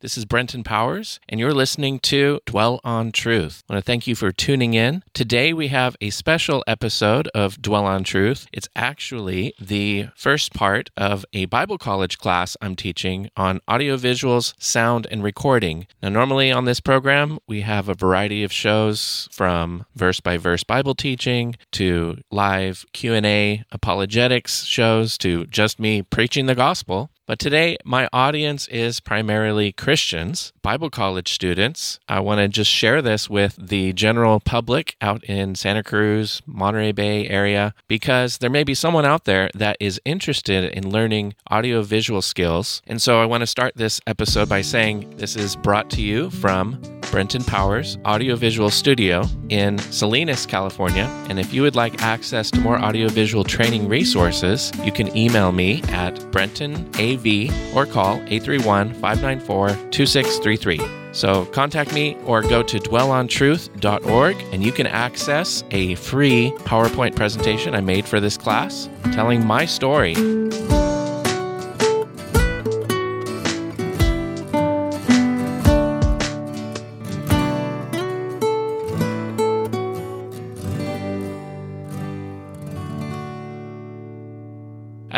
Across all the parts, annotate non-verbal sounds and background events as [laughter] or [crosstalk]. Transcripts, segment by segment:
This is Brenten Powers, and you're listening to Dwell on Truth. I want to thank you for tuning in. Today, we have a special episode of Dwell on Truth. It's actually the first part of a Bible college class I'm teaching on audiovisuals, sound, and recording. Now, normally on this program, we have a variety of shows from verse by verse Bible teaching to live Q&A apologetics shows to just me preaching the gospel. But today, my audience is primarily Christians, Bible college students. I want to just share this with the general public out in Santa Cruz, Monterey Bay area, because there may be someone out there that is interested in learning audiovisual skills. And so I want to start this episode by saying this is brought to you from Brenten Powers Audiovisual Studio in Salinas, California. And if you would like access to more audiovisual training resources, you can email me at BrentonAV or call 831 594 2633. So contact me or go to dwellontruth.org and you can access a free PowerPoint presentation I made for this class telling my story.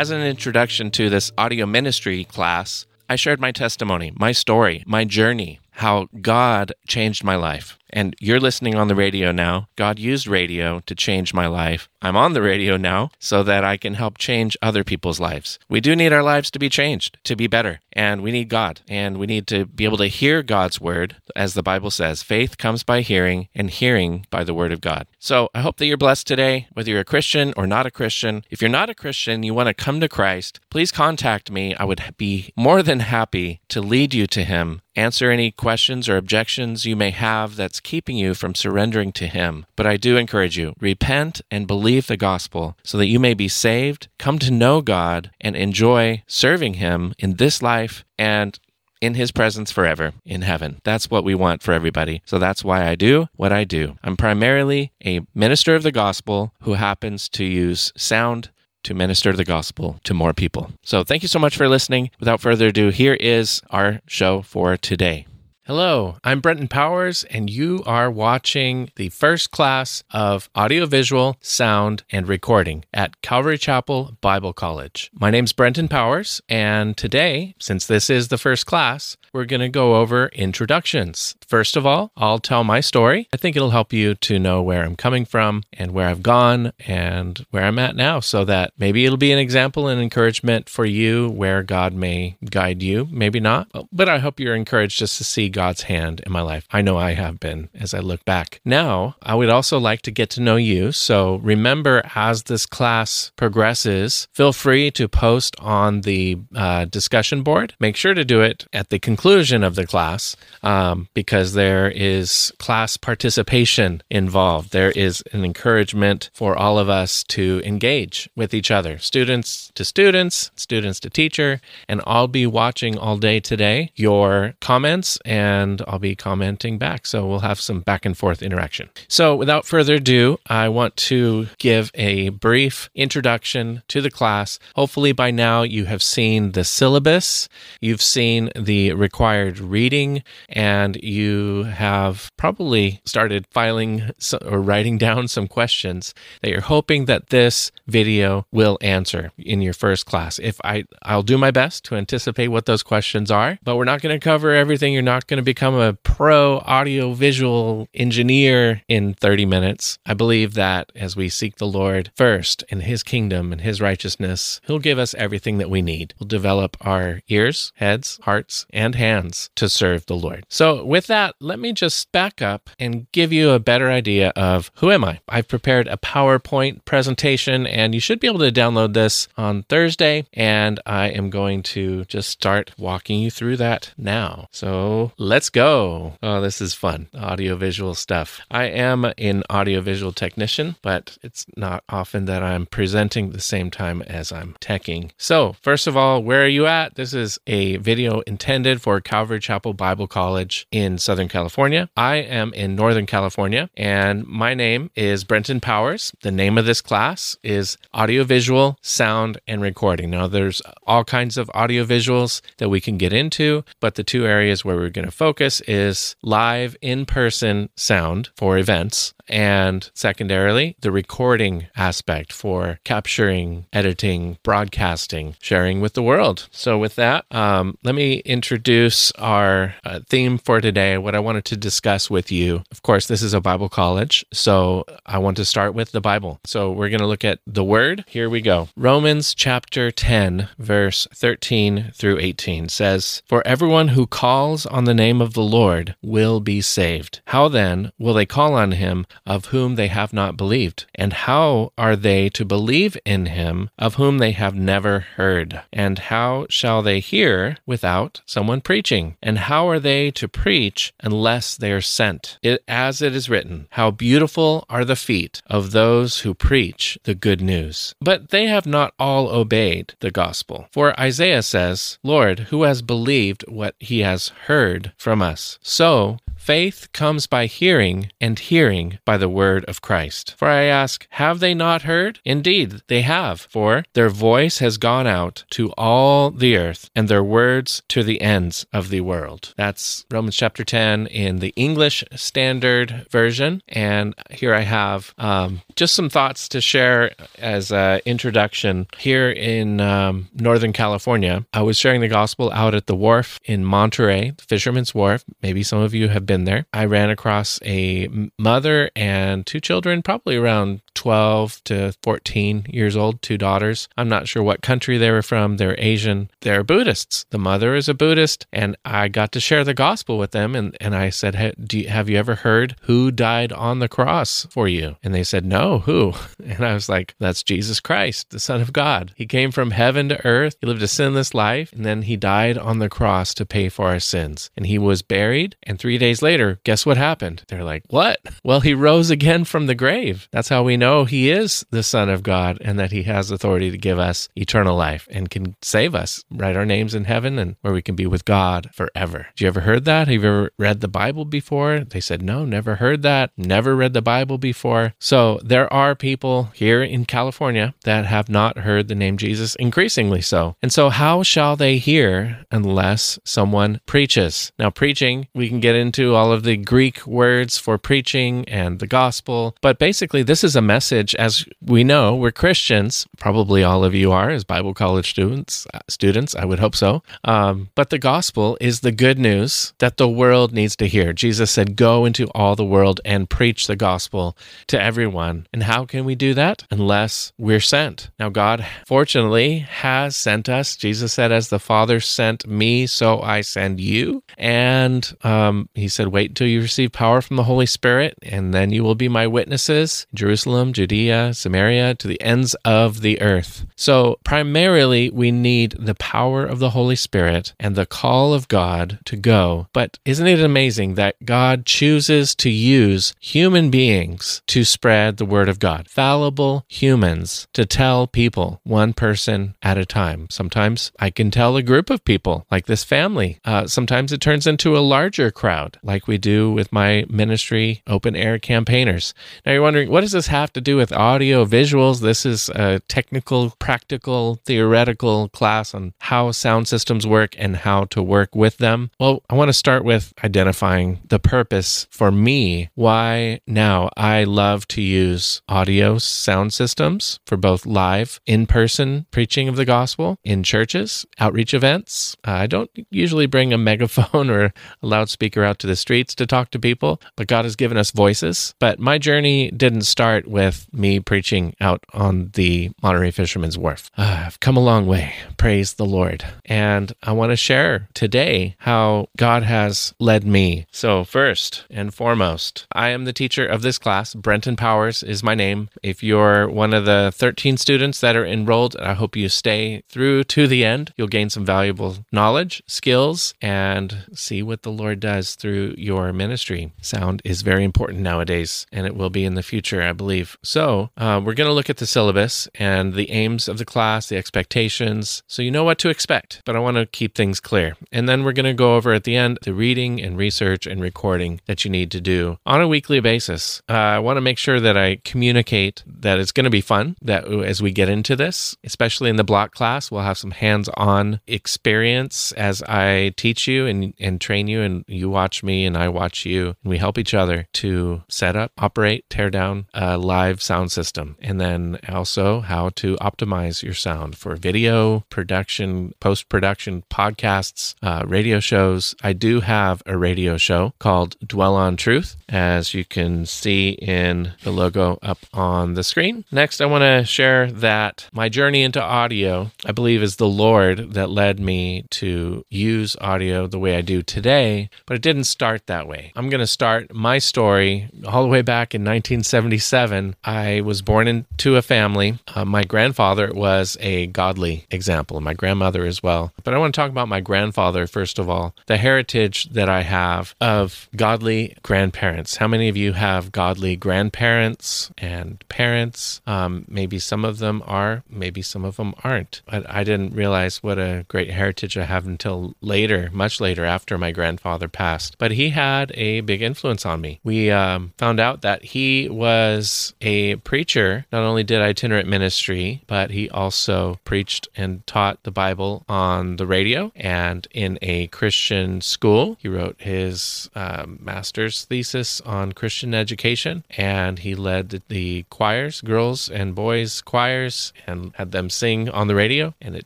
As an introduction to this audio ministry class, I shared my testimony, my story, my journey, how God changed my life. And you're listening on the radio now. God used radio to change my life. I'm on the radio now so that I can help change other people's lives. We do need our lives to be changed, to be better. And we need God. And we need to be able to hear God's word. As the Bible says, faith comes by hearing, and hearing by the word of God. So I hope that you're blessed today, whether you're a Christian or not a Christian. If you're not a Christian, you want to come to Christ, please contact me. I would be more than happy to lead you to Him answer any questions or objections you may have that's keeping you from surrendering to Him. But I do encourage you repent and believe the gospel so that you may be saved, come to know God, and enjoy serving Him in this life and in his presence forever in heaven. That's what we want for everybody. So that's why I do what I do. I'm primarily a minister of the gospel who happens to use sound to minister the gospel to more people. So thank you so much for listening. Without further ado, here is our show for today. Hello, I'm Brenten Powers, and you are watching the first class of audiovisual, sound, and recording at Calvary Chapel Bible College. My name's Brenten Powers, and today, since this is the first class, we're going to go over introductions. First of all, I'll tell my story. I think it'll help you to know where I'm coming from and where I've gone and where I'm at now, so that maybe it'll be an example and encouragement for you where God may guide you, maybe not. But I hope you're encouraged just to see God's hand in my life. I know I have been as I look back. Now, I would also like to get to know you. So remember, as this class progresses, feel free to post on the uh, discussion board. Make sure to do it at the conclusion of the class um, because there is class participation involved. There is an encouragement for all of us to engage with each other, students to students, students to teacher, and I'll be watching all day today your comments and and I'll be commenting back. So we'll have some back and forth interaction. So without further ado, I want to give a brief introduction to the class. Hopefully, by now, you have seen the syllabus, you've seen the required reading, and you have probably started filing or writing down some questions that you're hoping that this video will answer in your first class. If I, I'll do my best to anticipate what those questions are, but we're not going to cover everything. You're not going to become a pro audio visual engineer in 30 minutes. I believe that as we seek the Lord first in his kingdom and his righteousness, he'll give us everything that we need. We'll develop our ears, heads, hearts, and hands to serve the Lord. So with that, let me just back up and give you a better idea of who am I? I've prepared a PowerPoint presentation and you should be able to download this on Thursday and I am going to just start walking you through that now. So let's go. Oh, this is fun. Audiovisual stuff. I am an audiovisual technician, but it's not often that I'm presenting the same time as I'm teching. So, first of all, where are you at? This is a video intended for for Calvary Chapel Bible College in Southern California. I am in Northern California, and my name is Brenten Powers. The name of this class is Audiovisual, Sound, and Recording. Now, there's all kinds of audio visuals that we can get into, but the two areas where we're going to focus is live in person sound for events and secondarily, the recording aspect for capturing, editing, broadcasting, sharing with the world. So, with that, um, let me introduce our uh, theme for today. What I wanted to discuss with you. Of course, this is a Bible college, so I want to start with the Bible. So, we're going to look at the Word. Here we go. Romans chapter 10, verse 13 through 18 says, For everyone who calls on the name of the Lord will be saved. How then will they call on him? Of whom they have not believed? And how are they to believe in him of whom they have never heard? And how shall they hear without someone preaching? And how are they to preach unless they are sent? It, as it is written, How beautiful are the feet of those who preach the good news. But they have not all obeyed the gospel. For Isaiah says, Lord, who has believed what he has heard from us? So Faith comes by hearing, and hearing by the word of Christ. For I ask, have they not heard? Indeed, they have, for their voice has gone out to all the earth, and their words to the ends of the world. That's Romans chapter 10 in the English Standard Version. And here I have um, just some thoughts to share as an introduction. Here in um, Northern California, I was sharing the gospel out at the wharf in Monterey, Fisherman's Wharf. Maybe some of you have been there. I ran across a mother and two children, probably around 12 to 14 years old, two daughters. I'm not sure what country they were from. They're Asian. They're Buddhists. The mother is a Buddhist, and I got to share the gospel with them. And, and I said, hey, you, Have you ever heard who died on the cross for you? And they said, No, who? [laughs] And I was like, That's Jesus Christ, the Son of God. He came from heaven to earth. He lived a sinless life, and then he died on the cross to pay for our sins. And he was buried. And three days later, guess what happened? They're like, What? [laughs] Well, he rose again from the grave. That's how we know he is the Son of God and that he has authority to give us eternal life and can save us, write our names in heaven and where we can be with God forever. Have you ever heard that? Have you ever read the Bible before? They said, no, never heard that, never read the Bible before. So there are people here in California that have not heard the name Jesus, increasingly so. And so, how shall they hear unless someone preaches? Now, preaching, we can get into all of the Greek words for preaching and the gospel, but basically, this is a message as we know, we're Christians. Probably all of you are, as Bible college students. Students, I would hope so. Um, but the gospel is the good news that the world needs to hear. Jesus said, "Go into all the world and preach the gospel to everyone." And how can we do that unless we're sent? Now, God, fortunately, has sent us. Jesus said, "As the Father sent me, so I send you." And um, He said, "Wait until you receive power from the Holy Spirit, and then you will be my witnesses, Jerusalem, Judea." Judea, Samaria, to the ends of the earth. So, primarily, we need the power of the Holy Spirit and the call of God to go. But isn't it amazing that God chooses to use human beings to spread the word of God? Fallible humans to tell people one person at a time. Sometimes I can tell a group of people, like this family. Uh, sometimes it turns into a larger crowd, like we do with my ministry, open air campaigners. Now you're wondering, what does this have to do with audio visuals. This is a technical, practical, theoretical class on how sound systems work and how to work with them. Well, I want to start with identifying the purpose for me, why now I love to use audio sound systems for both live, in person preaching of the gospel in churches, outreach events. I don't usually bring a megaphone [laughs] or a loudspeaker out to the streets to talk to people, but God has given us voices. But my journey didn't start with me preaching out on the Monterey Fisherman's Wharf. Uh, I've come a long way. Praise the Lord. And I want to share today how God has led me. So, first and foremost, I am the teacher of this class. Brenten Powers is my name. If you're one of the 13 students that are enrolled, I hope you stay through to the end. You'll gain some valuable knowledge, skills, and see what the Lord does through your ministry. Sound is very important nowadays, and it will be in the future, I believe. So, uh, we're going to look at the syllabus and the aims of the class, the expectations, so you know what to expect. But I want to keep things clear. And then we're going to go over at the end the reading and research and recording that you need to do on a weekly basis. Uh, I want to make sure that I communicate that it's going to be fun, that as we get into this, especially in the block class, we'll have some hands on experience as I teach you and, and train you, and you watch me and I watch you, and we help each other to set up, operate, tear down a live sound system, and then also how to optimize your sound for video production, post production, podcasts, uh, radio shows. I do have a radio show called Dwell on Truth, as you can see in the logo up on the screen. Next, I want to share that my journey into audio, I believe, is the Lord that led me to use audio the way I do today, but it didn't start that way. I'm going to start my story all the way back in 1977. I was born into a family. Uh, my grandfather was a godly example, my grandmother as well. But I want to talk about my grandfather first of all, the heritage that I have of godly grandparents. How many of you have godly grandparents and parents? Um, maybe some of them are, maybe some of them aren't. But I didn't realize what a great heritage I have until later, much later after my grandfather passed. But he had a big influence on me. We um, found out that he was a preacher, not only did itinerant ministry, but he also preached and taught the Bible on the radio and in a Christian school. He wrote his um, master's thesis on Christian education and he led the choirs, girls and boys choirs, and had them sing on the radio and at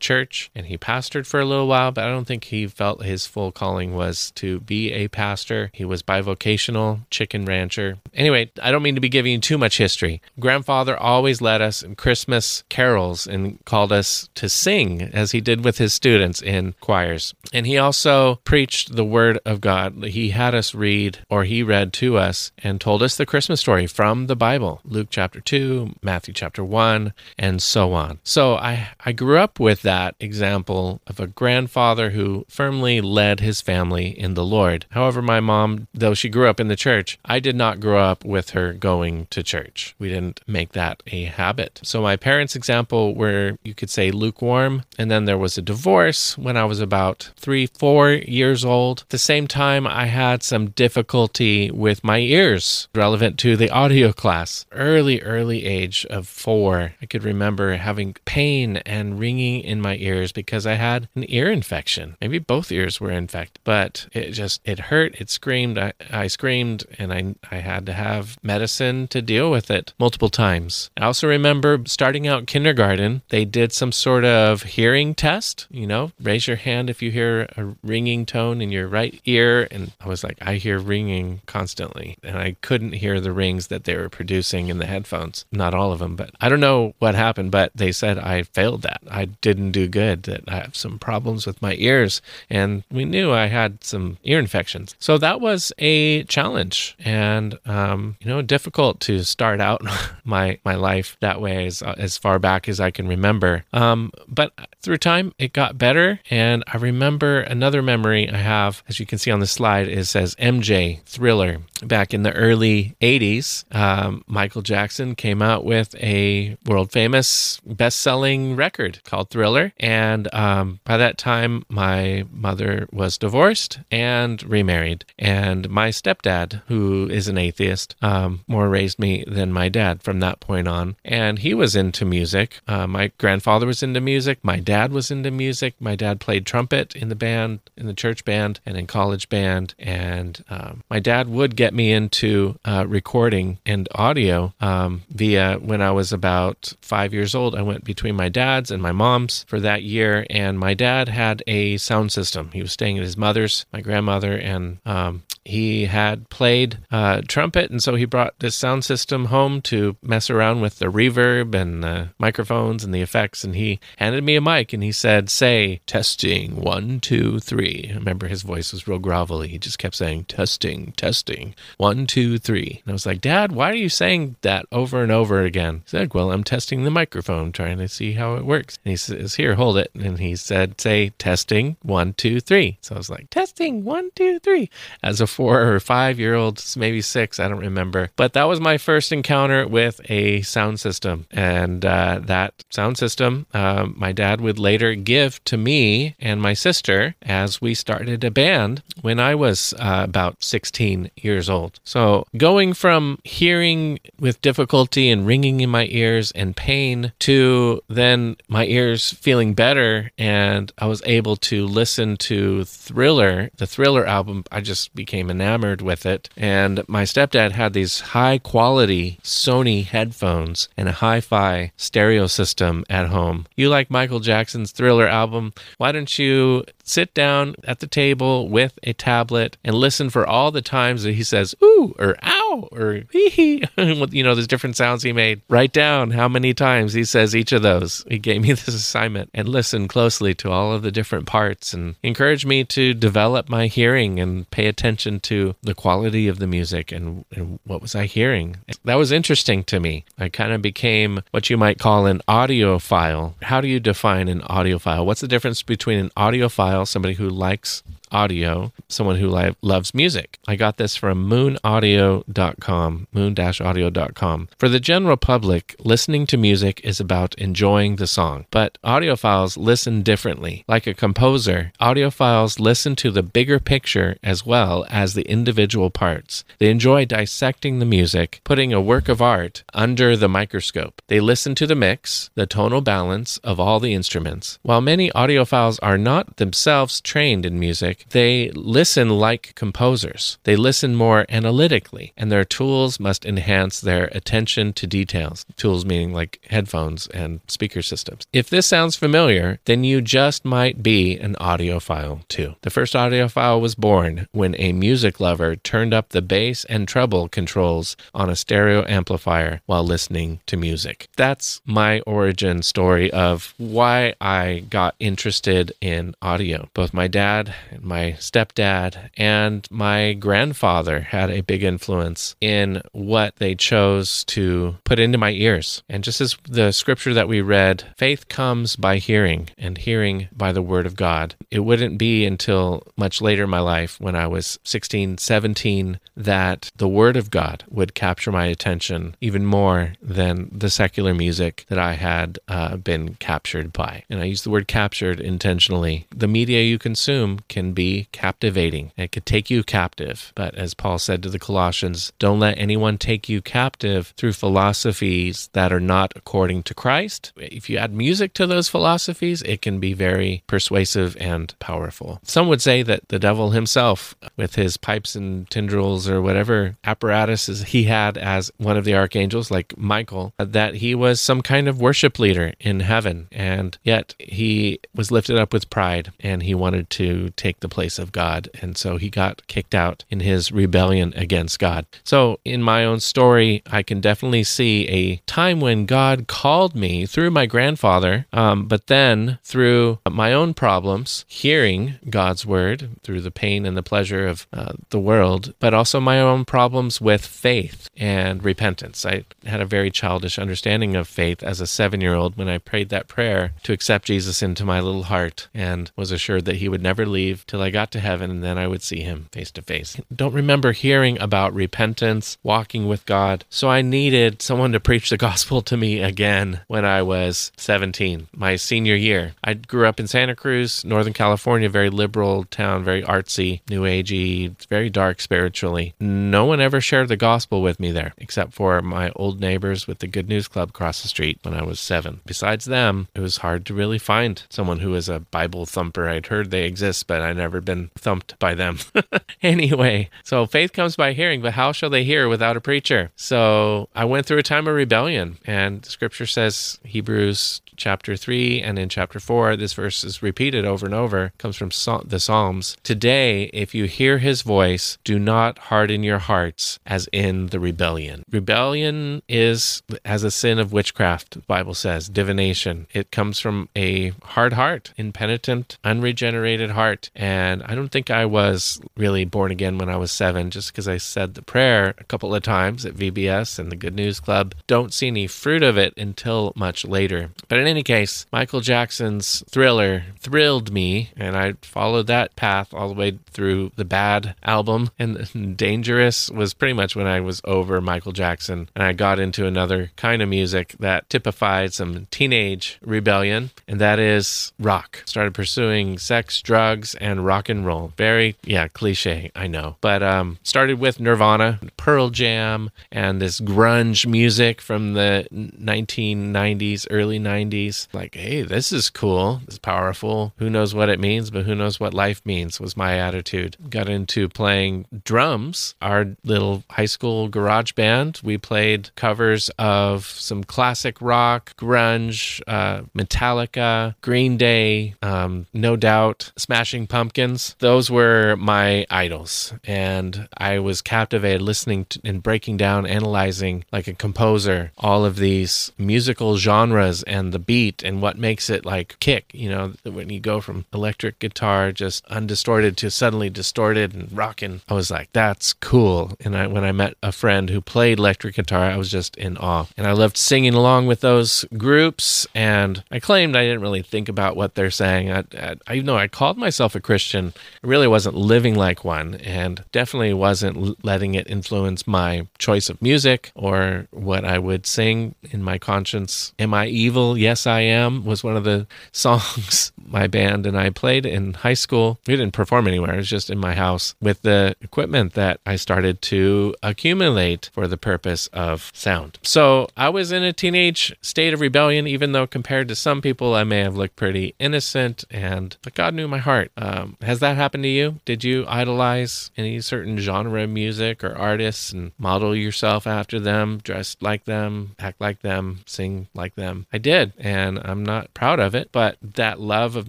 church. And he pastored for a little while, but I don't think he felt his full calling was to be a pastor. He was bivocational, chicken rancher. Anyway, I don't mean to be giving you too much history. Grandfather always led us in Christmas carols and called us to sing as he did with his students in choirs. And he also preached the word of God. He had us read, or he read to us and told us the Christmas story from the Bible Luke chapter 2, Matthew chapter 1, and so on. So I, I grew up with that example of a grandfather who firmly led his family in the Lord. However, my mom, though she grew up in the church, I did not grow up with her going to church. We didn't make that a habit. So my parents' example were, you could say, lukewarm. And then there was a divorce when I was about three, four years old. At the same time, I had some difficulty with my ears relevant to the audio class. Early, early age of four, I could remember having pain and ringing in my ears because I had an ear infection. Maybe both ears were infected, but it just, it hurt. It screamed. I, I screamed and I, I had to have medicine to deal with it multiple times. I also remember starting out kindergarten, they did some sort of hearing test. You know, raise your hand if you hear a ringing tone in your right ear. And I was like, I hear ringing constantly. And I couldn't hear the rings that they were producing in the headphones. Not all of them, but I don't know what happened, but they said I failed that. I didn't do good, that I have some problems with my ears. And we knew I had some ear infections. So that was a challenge and, um, you know, difficult to start out [laughs] my, my life that way as, as far back as I can remember. Um, but through time, it got better. And I remember another memory I have, as you can see on the slide, it says MJ Thriller. Back in the early 80s, um, Michael Jackson came out with a world famous best selling record called Thriller. And um, by that time, my mother was divorced and remarried. And my stepdad, who is an atheist, um, more raised me than my dad from that point on. And he was into music. Uh, my grandfather was into music. My dad was into music. My dad played trumpet in the band, in the church band, and in college band. And um, my dad would get me into uh, recording and audio um, via when I was about five years old. I went between my dad's and my mom's for that year. And my dad had a sound system. He was staying at his mother's, my grandmother, and um, he had played uh, trumpet, and so he brought this sound system home to mess around with the reverb and the microphones and the effects. And he handed me a mic and he said, Say, testing, one, two, three. I remember his voice was real grovelly. He just kept saying, Testing, testing, one, two, three. And I was like, Dad, why are you saying that over and over again? He said, Well, I'm testing the microphone, trying to see how it works. And he says, Here, hold it. And he said, Say, testing, one, two, three. So I was like, Testing, one, two, three. As a four or five year old, maybe six, I don't remember. But that was my first encounter with a sound system. And uh, that sound system, uh, my dad would later give to me and my sister as we started a band when I was uh, about 16 years old. So going from hearing with difficulty and ringing in my ears and pain to then my ears feeling better and I was able to listen to Thriller, the Thriller album. I just became enamored with it. And my stepdad had these high quality Sony headphones and a hi fi stereo system at home. You like Michael Jackson's Thriller album? Why don't you sit down at the table with a tablet and listen for all the times that he says, ooh, or ow, or hee hee. [laughs] you know, there's different sounds he made. Write down how many times he says each of those. He gave me [laughs] this assignment and listen closely to all of the different parts and encourage me to develop my hearing and pay attention to the quality of the music and, and what was I hearing. That was interesting to me. I kind of became what you might call an audiophile. How do you define an audiophile? What's the difference between an audiophile, somebody who likes audio, someone who li- loves music. I got this from moonaudio.com, moon-audio.com. For the general public, listening to music is about enjoying the song, but audiophiles listen differently. Like a composer, audiophiles listen to the bigger picture as well as the individual parts. They enjoy dissecting the music, putting a work of art under the microscope. They listen to the mix, the tonal balance of all the instruments. While many audiophiles are not themselves trained in music, music, they listen like composers. They listen more analytically, and their tools must enhance their attention to details. Tools meaning like headphones and speaker systems. If this sounds familiar, then you just might be an audiophile too. The first audiophile was born when a music lover turned up the bass and treble controls on a stereo amplifier while listening to music. That's my origin story of why I got interested in audio. Both my dad and my stepdad and my grandfather had a big influence in what they chose to put into my ears. And just as the scripture that we read, faith comes by hearing, and hearing by the word of God. It wouldn't be until much later in my life, when I was 16, 17, that the word of God would capture my attention even more than the secular music that I had uh, been captured by. And I use the word captured intentionally. The media you consume can be captivating. It could take you captive. But as Paul said to the Colossians, don't let anyone take you captive through philosophies that are not according to Christ. If you add music to those philosophies, it can be very persuasive and powerful. Some would say that the devil himself, with his pipes and tendrils or whatever apparatuses he had as one of the archangels, like Michael, that he was some kind of worship leader in heaven. And yet he was lifted up with pride and he wanted to take the the place of God. And so he got kicked out in his rebellion against God. So in my own story, I can definitely see a time when God called me through my grandfather, um, but then through my own problems, hearing God's word through the pain and the pleasure of uh, the world, but also my own problems with faith and repentance. I had a very childish understanding of faith as a seven year old when I prayed that prayer to accept Jesus into my little heart and was assured that he would never leave I got to heaven and then I would see him face to face. Don't remember hearing about repentance, walking with God. So I needed someone to preach the [laughs] gospel to me again when I was 17, my senior year. I grew up in Santa Cruz, Northern California, very liberal town, very artsy, new agey, very dark spiritually. No one ever shared the gospel with me there, except for my old neighbors with the Good News Club across the street when I was seven. Besides them, it was hard to really find someone who was a Bible thumper. I'd heard they exist, but I never been thumped by them. [laughs] anyway, so faith comes by hearing, but how shall they hear without a preacher? So I went through a time of rebellion, and scripture says, Hebrews chapter 3 and in chapter 4 this verse is repeated over and over comes from the psalms today if you hear his voice do not harden your hearts as in the rebellion rebellion is as a sin of witchcraft the bible says divination it comes from a hard heart impenitent unregenerated heart and And I don't think I was really born again when I was seven, just because I said the prayer a couple of times at VBS and the Good News Club. Don't see any fruit of it until much later. But in any case, Michael Jackson's thriller thrilled me, and I followed that path all the way through the bad album. And [laughs] Dangerous was pretty much when I was over Michael Jackson, and I got into another kind of music that typified some teenage rebellion, and that is rock. Started pursuing sex, drugs, and rock and roll. Very, yeah, cliche, I know. But um, started with Nirvana, Pearl Jam, and this grunge music from the 1990s, early 90s. Like, hey, this is cool. It's powerful. Who knows what it means, but who knows what life means was my attitude. Got into playing drums. Our little high school garage band, we played covers of some classic rock, grunge, uh, Metallica, Green Day, um, No Doubt, Smashing Pumpkins. Those were my idols. And I was captivated listening to, and breaking down, analyzing like a composer, all of these musical genres and the beat and what makes it like kick. You know, when you go from electric guitar just undistorted to suddenly distorted and rocking, I was like, that's cool. And I, when I met a friend who played electric guitar, I was just in awe. And I loved singing along with those groups. And I claimed I didn't really think about what they're saying. I, I, I know I called myself a Christian. I really wasn't living like one and definitely wasn't letting it influence my choice of music or what I would sing in my conscience. Am I evil? Yes, I am was one of the [laughs] songs my band and I played in high school. We didn't perform anywhere, it was just in my house with the equipment that I started to accumulate for the purpose of sound. So I was in a teenage state of rebellion, even though compared to some people, I may have looked pretty innocent, and but God knew my heart. Um, has that happened to you? Did you idolize any certain genre of music or artists and model yourself after them, dress like them, act like them, sing like them? I did, and I'm not proud of it, but that love of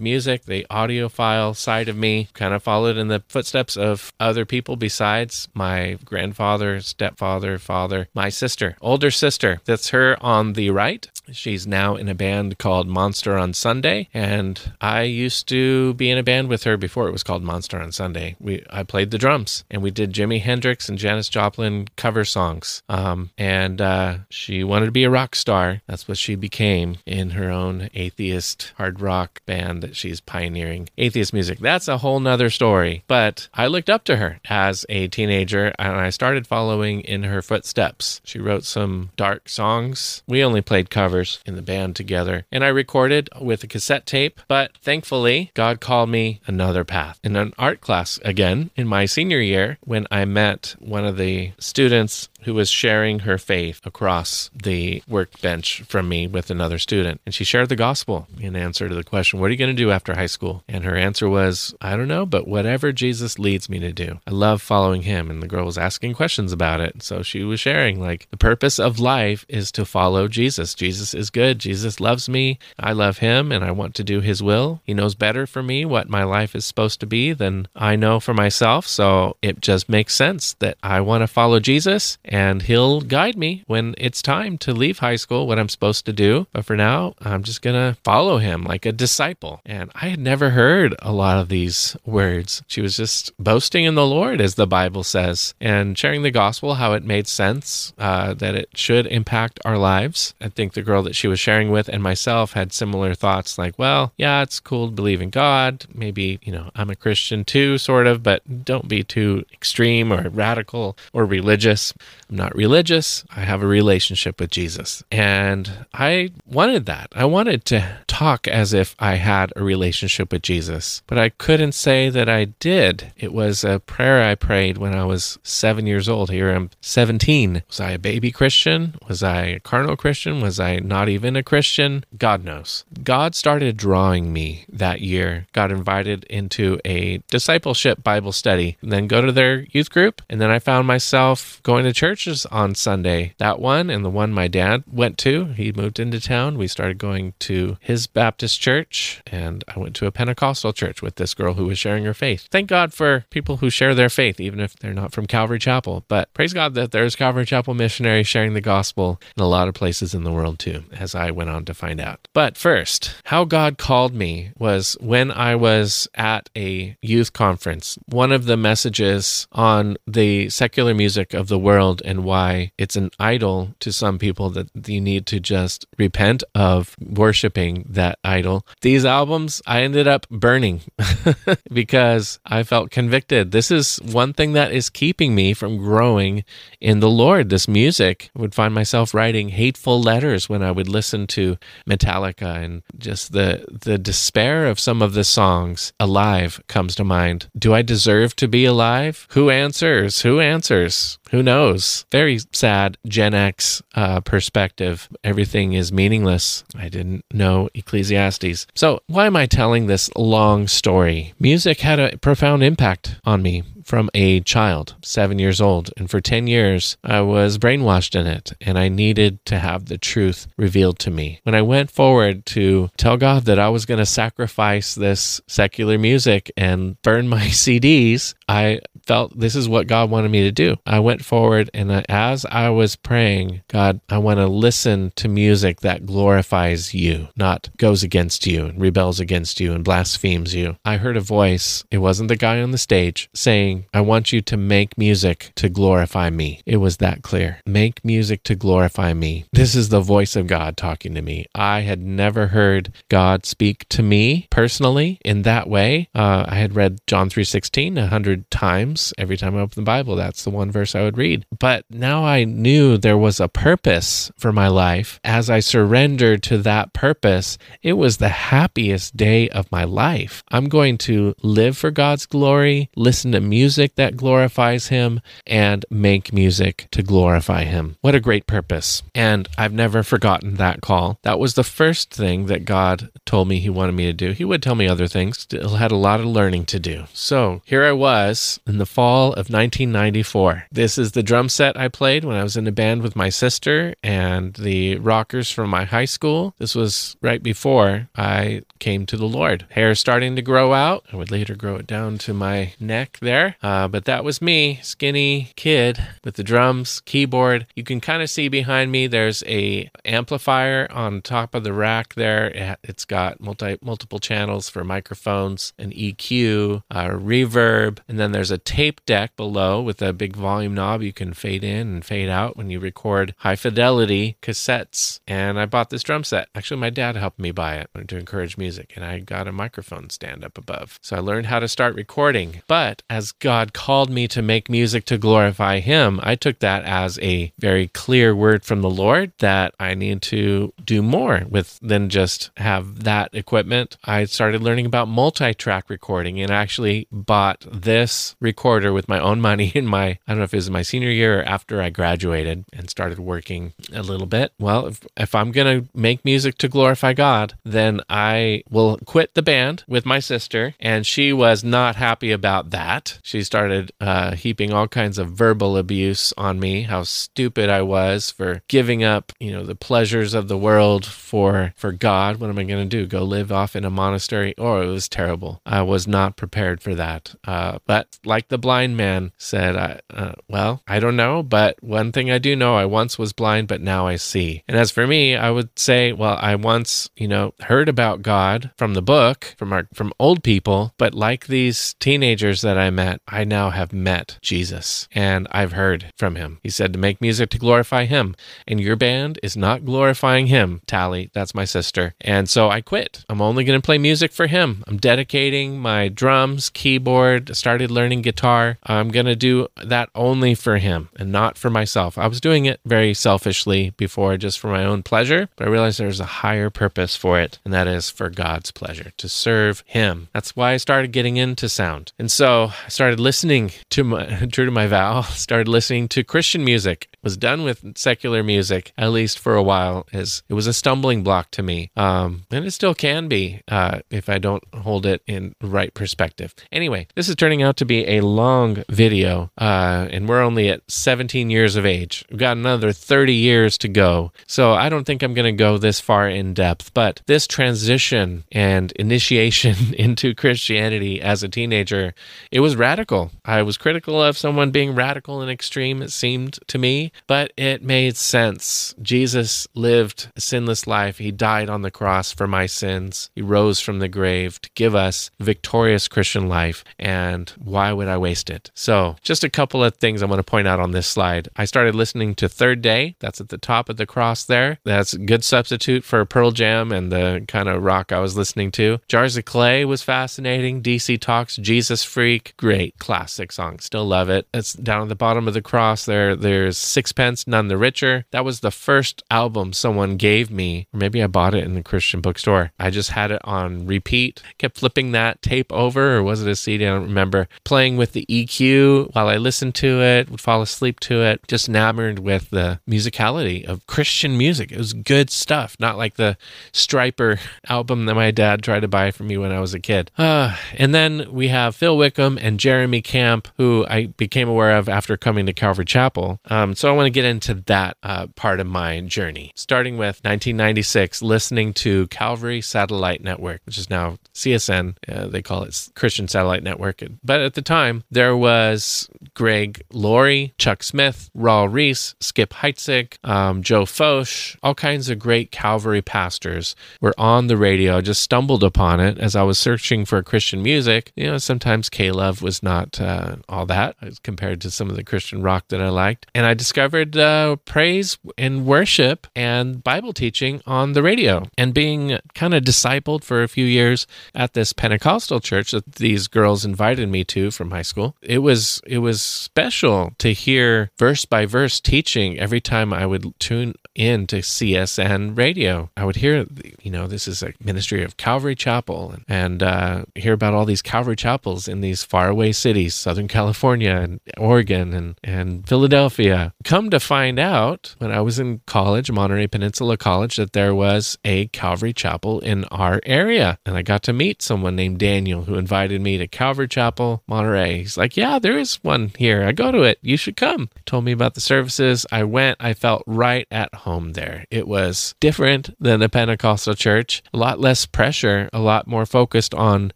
music, the audiophile side of me, kind of followed in the footsteps of other people besides my grandfather, stepfather, father, my sister, older sister. That's her on the right. She's now in a band called Monster on Sunday, and I used to be in a band with her before it was called Monster on Sunday. We I played the drums, and we did Jimi Hendrix and Janis Joplin cover songs. Um, and uh, she wanted to be a rock star. That's what she became in her own atheist hard rock band that she's pioneering. Atheist music. That's a whole nother story. But I looked up to her as a teenager, and I started following in her footsteps. She wrote some dark songs. We only played covers in the band together, and I recorded with a cassette tape. But thankfully, God called me another path in an art class again in my senior year when I met one of the students who was sharing her faith across the workbench from me with another student. And she shared the gospel in answer to the question, What are you going to do after high school? And her answer was, I don't know, but whatever Jesus leads me to do. I love following him. And the girl was asking questions about it. So she was sharing, like, the purpose of life is to follow Jesus. Jesus is good. Jesus loves me. I love him and I want to do his will. He knows better for me what my life is supposed to be than I know for myself. So it just makes sense that I want to follow Jesus and he'll guide me when it's time to leave high school, what I'm supposed to do. But for now, I'm just going to follow him like a disciple. And I had never heard a lot of these words. She was just boasting in the Lord, as the Bible says, and sharing the gospel, how it made sense, uh, that it should impact our lives. I think the girl that she was sharing with and myself had similar thoughts like, well, yeah, it's cool to believe in God. Maybe, you know, I'm a Christian too, sort of, but don't be too extreme or radical or religious. I'm not religious. I have a relationship with Jesus. And I wanted that. I wanted to talk as if I had a relationship with Jesus, but I couldn't say that I did. It was a prayer I prayed when I was seven years old. Here I'm 17. Was I a baby Christian? Was I a carnal Christian? Was I not even a Christian? God knows. God started drawing me that year, got invited into a discipleship Bible study, and then go to their youth group. And then I found myself going to church churches on Sunday. That one and the one my dad went to. He moved into town. We started going to his Baptist church, and I went to a Pentecostal church with this girl who was sharing her faith. Thank God for people who share their faith, even if they're not from Calvary Chapel. But praise God that there's Calvary Chapel missionaries sharing the gospel in a lot of places in the world too, as I went on to find out. But first, how God called me was when I was at a youth conference. One of the messages on the secular music of the world and why it's an idol to some people that you need to just repent of worshiping that idol. These albums I ended up burning [laughs] because I felt convicted. This is one thing that is keeping me from growing in the Lord. This music I would find myself writing hateful letters when I would listen to Metallica and just the the despair of some of the songs. Alive comes to mind. Do I deserve to be alive? Who answers? Who answers? Who knows? Very sad Gen X uh, perspective. Everything is meaningless. I didn't know Ecclesiastes. So, why am I telling this long story? Music had a profound impact on me from a child, seven years old. And for 10 years, I was brainwashed in it, and I needed to have the truth revealed to me. When I went forward to tell God that I was going to sacrifice this secular music and burn my [laughs] CDs, I felt this is what God wanted me to do. I went forward, and as I was praying, God, I want to listen to music that glorifies you, not goes against you and rebels against you and blasphemes you. I heard a voice, it wasn't the guy on the stage, saying, I want you to make music to glorify me. It was that clear. Make music to glorify me. This is the voice of God talking to me. I had never heard God speak to me personally in that way. Uh, I had read John 3.16 a hundred times. Every time I opened the Bible, that's the one verse I would read. But now I knew there was a purpose for my life. As I surrendered to that purpose, it was the happiest day of my life. I'm going to live for God's glory, listen to music music that glorifies Him and make music to glorify Him. What a great purpose. And I've never forgotten that call. That was the first thing that God told me He wanted me to do. He would tell me other things, still had a lot of learning to do. So here I was in the fall of 1994. This is the drum set I played when I was in a band with my sister and the rockers from my high school. This was right before I came to the Lord. Hair starting to grow out. I would later grow it down to my neck there. Uh, but that was me, skinny kid with the drums, keyboard. You can kind of see behind me. There's a amplifier on top of the rack there. It's got multi multiple channels for microphones, an EQ, a reverb, and then there's a tape deck below with a big volume knob you can fade in and fade out when you record high fidelity cassettes. And I bought this drum set. Actually, my dad helped me buy it to encourage music, and I got a microphone stand up above. So I learned how to start recording. But as God called me to make music to glorify Him, I took that as a very clear word from the Lord that I need to do more with than just have that equipment. I started learning about multi track recording and actually bought this recorder with my own money [laughs] in my, I don't know if it was my senior year or after I graduated and started working a little bit. Well, if, if I'm going to make music to glorify God, then I will quit the band with my sister. And she was not happy about that. She started uh, heaping all kinds of verbal abuse on me, how stupid I was for giving up, you know, the pleasures of the world for for God. What am I going to do? Go live off in a monastery? Oh, it was terrible. I was not prepared for that. Uh, but like the blind man said, I, uh, well, I don't know, but one thing I do know, I once was blind, but now I see. And as for me, I would say, well, I once, you know, heard about God from the book, from our from old people, but like these teenagers that I met, I now have met Jesus and I've heard from him. He said to make music to glorify him, and your band is not glorifying him. Tally, that's my sister. And so I quit. I'm only going to play music for him. I'm dedicating my drums, keyboard, started learning guitar. I'm going to do that only for him and not for myself. I was doing it very selfishly before, just for my own pleasure, but I realized there's a higher purpose for it, and that is for God's pleasure, to serve him. That's why I started getting into sound. And so I started started listening to my [laughs] true to my vow, [laughs] started listening to Christian music was done with secular music, at least for a while, as it was a stumbling block to me. Um, and it still can be uh, if I don't hold it in right perspective. Anyway, this is turning out to be a long video, uh, and we're only at 17 years of age. We've got another 30 years to go. So I don't think I'm going to go this far in depth, but this transition and initiation [laughs] into Christianity as a teenager, it was radical. I was critical of someone being radical and extreme, it seemed to me, but it made sense. Jesus lived a sinless life. He died on the cross for my sins. He rose from the grave to give us victorious Christian life. And why would I waste it? So, just a couple of things I want to point out on this slide. I started listening to Third Day. That's at the top of the cross there. That's a good substitute for Pearl Jam and the kind of rock I was listening to. Jars of Clay was fascinating. DC Talks, Jesus Freak, great classic song. Still love it. It's down at the bottom of the cross there. There's Sixpence, None the Richer. That was the first album someone gave me, or maybe I bought it in the Christian bookstore. I just had it on repeat, kept flipping that tape over, or was it a CD? I don't remember. Playing with the EQ while I listened to it, would fall asleep to it, just enamored with the musicality of Christian music. It was good stuff, not like the Stryper album that my dad tried to buy for me when I was a kid. Uh, and then we have Phil Wickham and Jeremy Camp, who I became aware of after coming to Calvary Chapel. Um, so I want to get into that uh, part of my journey, starting with 1996, listening to Calvary Satellite Network, which is now CSN. Uh, they call it Christian Satellite Network. But at the time, there was Greg Laurie, Chuck Smith, Raul Ries, Skip Heitzig, um, Joe Focht, all kinds of great Calvary pastors were on the radio. I just stumbled upon it as I was searching for Christian music. You know, sometimes K-Love was not uh, all that compared to some of the Christian rock that I liked. And I discovered uh, praise and worship and Bible teaching on the radio and being kind of discipled for a few years at this Pentecostal church that these girls invited me to from high school. It was it was special to hear verse by verse teaching every time I would tune in to CSN radio. I would hear, you know, this is a ministry of Calvary Chapel and, and uh, hear about all these Calvary chapels in these faraway cities, Southern California and Oregon and, and Philadelphia. Come to find out when I was in college, Monterey Peninsula College, that there was a Calvary Chapel in our area. And I got to meet someone named Daniel who invited me to Calvary Chapel, Monterey. He's like, Yeah, there is one here. I go to it. You should come. Told me about the services. I went. I felt right at home there. It was different than a Pentecostal church, a lot less pressure, a lot more focused on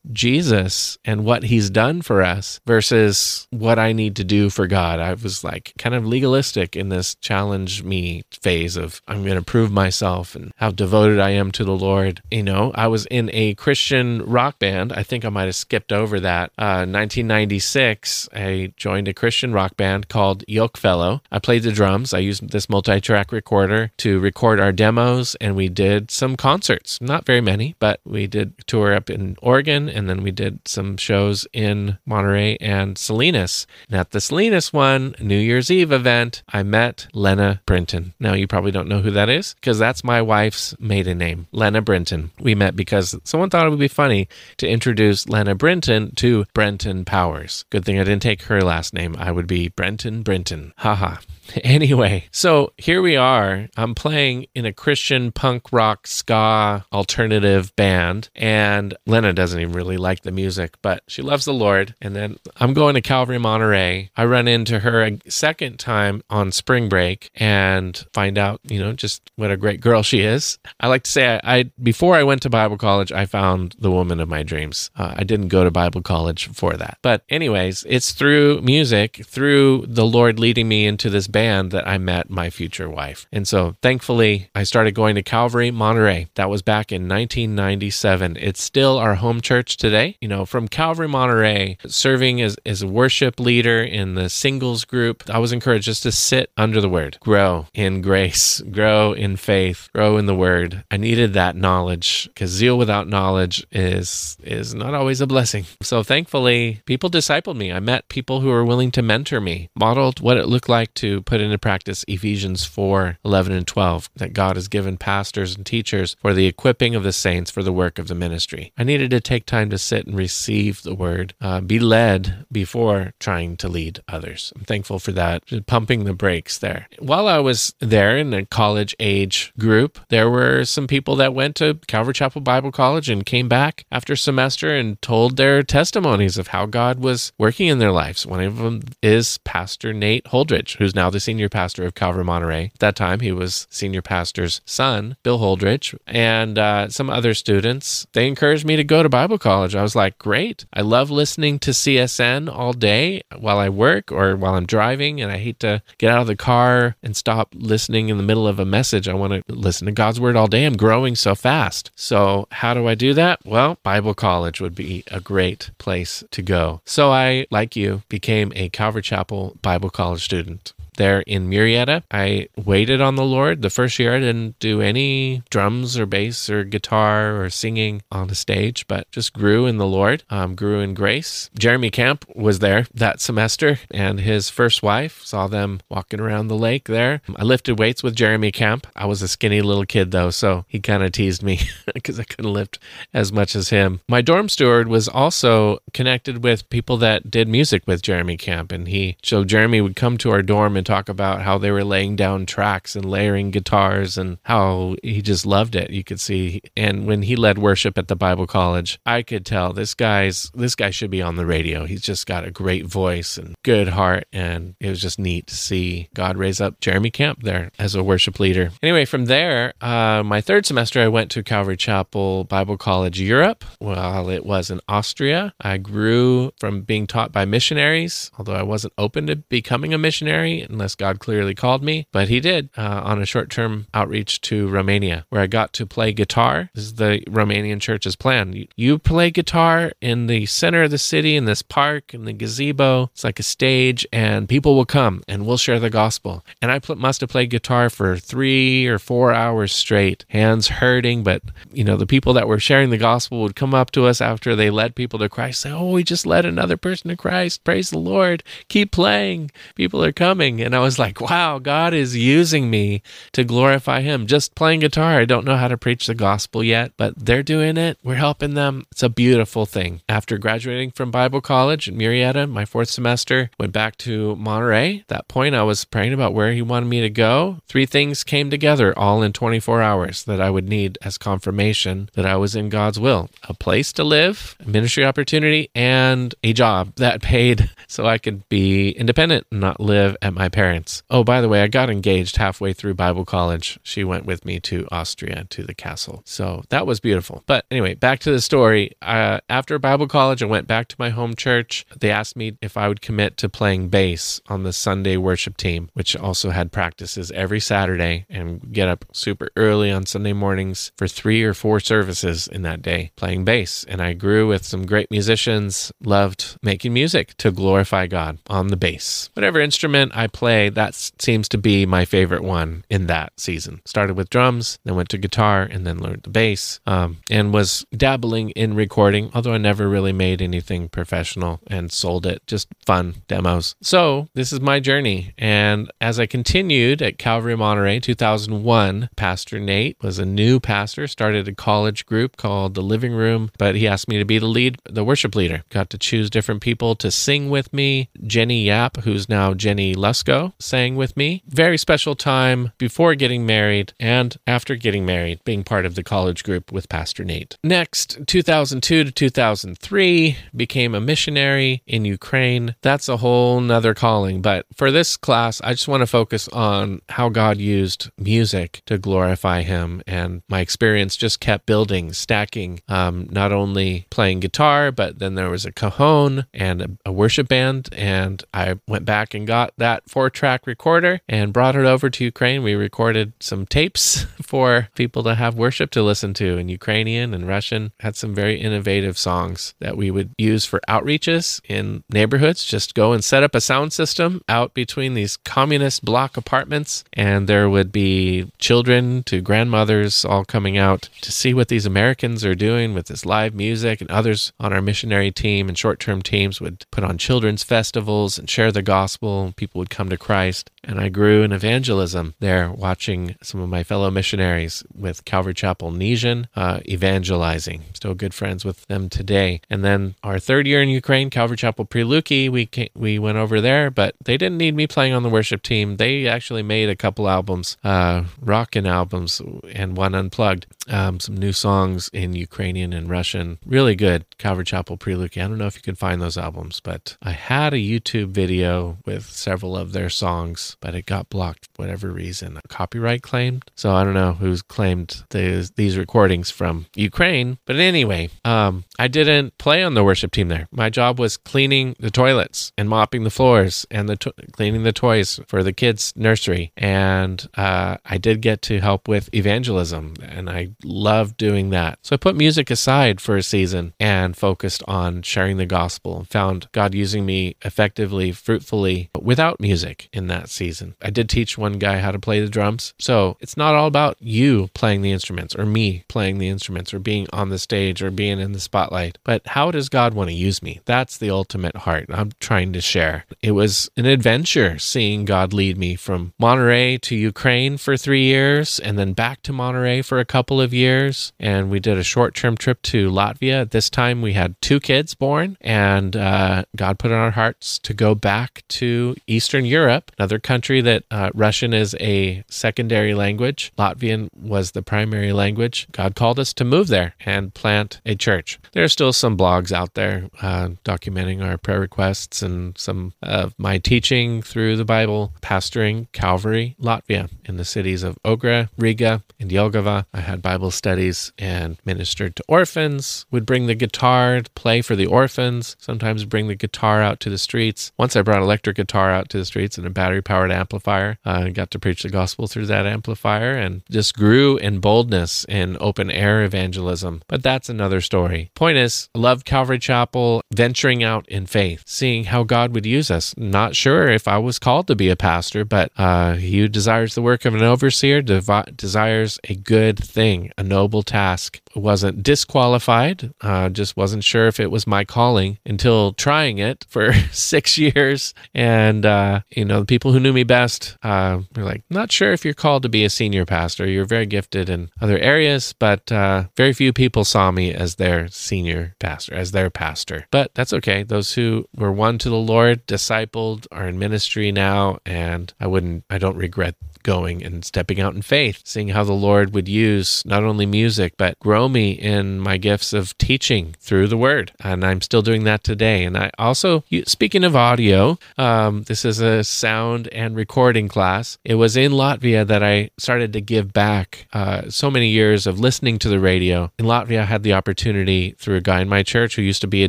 Jesus and what he's done for us versus what I need to do for God. I was like kind of legalistic in this challenge me phase of I'm going to prove myself and how devoted I am to the Lord. You know, I was in a Christian rock band. I think I might have skipped over that. Uh, 1996, I joined a Christian rock band called Yokefellow. I played the drums. I used this multi track recorder to record our demos, and we did some concerts. Not very many, but we did tour up in Oregon, and then we did some shows in Monterey and Salinas. And at the Salinas one, New Year's Eve event, I met Lena Brinton. Now, you probably don't know who that is because that's my wife's maiden name, Lena Brinton. We met because someone thought it would be funny to introduce Lena Brinton to Brenten Powers. Good thing I didn't take her last name. I would be Brenten Brinton. Haha. [laughs] Anyway, so here we are. I'm playing in a Christian punk rock ska alternative band, and Lena doesn't even really like the music, but she loves the Lord. And then I'm going to Calvary Monterey. I run into her a second time on spring break and find out, you know, just what a great girl she is. I like to say, I, I before I went to Bible college, I found the woman of my dreams. Uh, I didn't go to Bible college for that, but anyways, it's through music, through the Lord leading me into this band that I met my future wife. And so thankfully, I started going to Calvary Monterey. That was back in 1997. It's still our home church today. You know, from Calvary Monterey, serving as, as a worship leader in the singles group, I was encouraged just to sit under the word, grow in grace, grow in faith, grow in the word. I needed that knowledge because zeal without knowledge is is not always a blessing. So thankfully, people discipled me. I met people who were willing to mentor me, modeled what it looked like to put into practice Ephesians 4 11 and 12, that God has given pastors and teachers for the equipping of the saints for the work of the ministry. I needed to take time to sit and receive the word, uh, be led before trying to lead others. I'm thankful for that, pumping the brakes there. While I was there in a college age group, there were some people that went to Calvary Chapel Bible College and came back after semester and told their testimonies of how God was working in their lives. One of them is Pastor Nate Holdridge, who's now the senior pastor of Calvary Monterey. At that time, he was senior pastor's son, Bill Holdridge, and uh, some other students. They encouraged me to go to Bible college. I was like, great. I love listening to CSN all day while I work or while I'm driving, and I hate to get out of the car and stop listening in the middle of a message. I want to listen to God's word all day. I'm growing so fast. So, how do I do that? Well, Bible college would be a great place to go. So, I, like you, became a Calvary Chapel Bible College student there in Murrieta. I waited on the Lord. The first year I didn't do any drums or bass or guitar or singing on the stage, but just grew in the Lord, um, grew in grace. Jeremy Camp was there that semester and his first wife saw them walking around the lake there. I lifted weights with Jeremy Camp. I was a skinny little kid though, so he kind of teased me [laughs] because I couldn't lift as much as him. My dorm steward was also connected with people that did music with Jeremy Camp, and he so Jeremy would come to our dorm and talk about how they were laying down tracks and layering guitars and how he just loved it. You could see, and when he led worship at the Bible College, I could tell this guy's this guy should be on the radio. He's just got a great voice and good heart, and it was just neat to see God raise up Jeremy Camp there as a worship leader. Anyway, from there, uh, my third semester, I went to Calvary Chapel Bible College Europe. While it was in Austria, I grew from being taught by missionaries, although I wasn't open to becoming a missionary unless God clearly called me. But He did uh, on a short term outreach to Romania, where I got to play guitar. This is the Romanian church's plan. You, play guitar in the center of the city, in this park, in the gazebo. It's like a stage, and people will come and we'll share the gospel. And I pl- must have played guitar for three or four hours straight, hands hurting. But, you know, the people that were sharing the gospel would come up to us after they led people to Christ, say, Oh, we just led another person to Christ. Praise the Lord. Keep playing. People are coming. And I was like, wow, God is using me to glorify Him. Just playing guitar. I don't know how to preach the gospel yet, but they're doing it. We're helping them. It's a beautiful thing. After graduating from Bible college in Murrieta, my fourth semester, went back to Monterey. At that point, I was praying about where He wanted me to go. Three things came together all in 24 hours that I would need as confirmation that I was in God's will a place to live, a ministry opportunity, and a job that paid [laughs] so I could be independent and not live at my parents. Oh, by the way, I got engaged halfway through Bible college. She went with me to Austria to the castle. So that was beautiful. But anyway, back to the story. Uh, after Bible college, I went back to my home church. They asked me if I would commit to playing bass on the Sunday worship team, which also had practices every Saturday and get up super early on Sunday mornings for three or four services in that day playing bass. And I grew with some great musicians, loved making music to glorify God on the bass. Whatever instrument I play, that seems to be my favorite one in that season. Started with drums, then went to guitar, and then learned the bass, um, and was dabbling in recording, although I never really made anything professional and sold it, just fun demos. So this is my journey. And as I continued at Calvary Monterey 2001, Pastor Nate was a new pastor, started a college group called The Living Room, but he asked me to be the lead, the worship leader. Got to choose different people to sing with me. Jenny Yap, who's now Jenny Lusko, sang with me. Very special time before getting married and after getting married, being part of the college group with Pastor Nate. Next, 2002 to 2003, became a missionary in Ukraine. That's a whole nother calling. But for this class, I just want to focus on how God used music to glorify Him. And my experience just kept building, stacking, um, not only playing guitar, but then there was a cajon and a, a worship band. And I went back and got that four track recorder and brought it over to Ukraine. We recorded some tapes [laughs] for people to have worship to listen to in Ukrainian and Russian. Had some very innovative songs that we would use for outreaches in neighborhoods. Just go and set up a sound system out between these communist block apartments, and there would be children to grandmothers all coming out to see what these Americans are doing with this live music, and others on our missionary team and short term teams would put on children's festivals and share the gospel. People would come to Christ. And I grew in evangelism there, watching some of my fellow missionaries with Calvary Chapel Nizhyn uh, evangelizing. Still good friends with them today. And then our third year in Ukraine, Calvary Chapel Priluki, we came, we went over there, but they didn't need me playing on the worship team. They actually made a couple albums, uh, rockin' albums, and one unplugged. Um, some new songs in Ukrainian and Russian. Really good. Calvary Chapel Priluki. I don't know if you can find those albums, but I had a YouTube video with several of their songs, but it got blocked for whatever reason. Copyright claimed. So I don't know who's claimed these, these recordings from Ukraine. But anyway, um, I didn't play on the worship team there. My job was cleaning the toilets and mopping the floors and the to- cleaning the toys for the kids' nursery. And uh, I did get to help with evangelism, and I loved doing that. So I put music aside for a season and focused on sharing the gospel and found God using me effectively, fruitfully, without music in that season. I did teach one guy how to play the drums. So it's not all about you playing the instruments or me playing the instruments or being on the stage or being in the spotlight, but how does God want to use me? That's the ultimate heart I'm trying to share. It was an adventure seeing God lead me from Monterey to Ukraine for three years and then back to Monterey for a couple of years. And we did a short term trip to Latvia. At this time, we had two kids born, and uh, God put in our hearts to go back to Eastern Europe, another country that uh, Russian is a secondary language. Latvian was the primary language. God called us to move there and plant a church. There are still some blogs out there uh, documenting our prayer requests and some of my teaching through the Bible, pastoring Calvary, Latvia, in the cities of Ogre, Riga, and Jelgava. I had Bible studies and ministered to orphans, would bring the guitar, play for the orphans, sometimes bring the guitar out to the streets. Once I brought electric guitar out to the streets and a battery powered amplifier. I got to preach the gospel through that amplifier and just grew in boldness in open air evangelism. But that's another story. Point is, love Calvary Chapel venturing out in faith, seeing how God would use us. Not sure if I was called to be a pastor, but uh, he who desires the work of an overseer devi- desires a good thing, a noble task. Wasn't disqualified, uh, just wasn't sure if it was my calling until trying it for [laughs] six years. And, uh, you know, the people who knew me best uh, were like, not sure if you're called to be a senior pastor. You're very gifted in other areas, but uh, very few people saw me as their senior pastor, as their pastor. But that's okay. Those who were won to the Lord, discipled, are in ministry now, and I wouldn't, I don't regret going and stepping out in faith, seeing how the Lord would use not only music, but grow me in my gifts of teaching through the word. And I'm still doing that today. And I also, speaking of audio, um, this is a sound and recording class. It was in Latvia that I started to give back uh, so many years of listening to the radio. In Latvia, I had the opportunity through a guy in my church who used to be a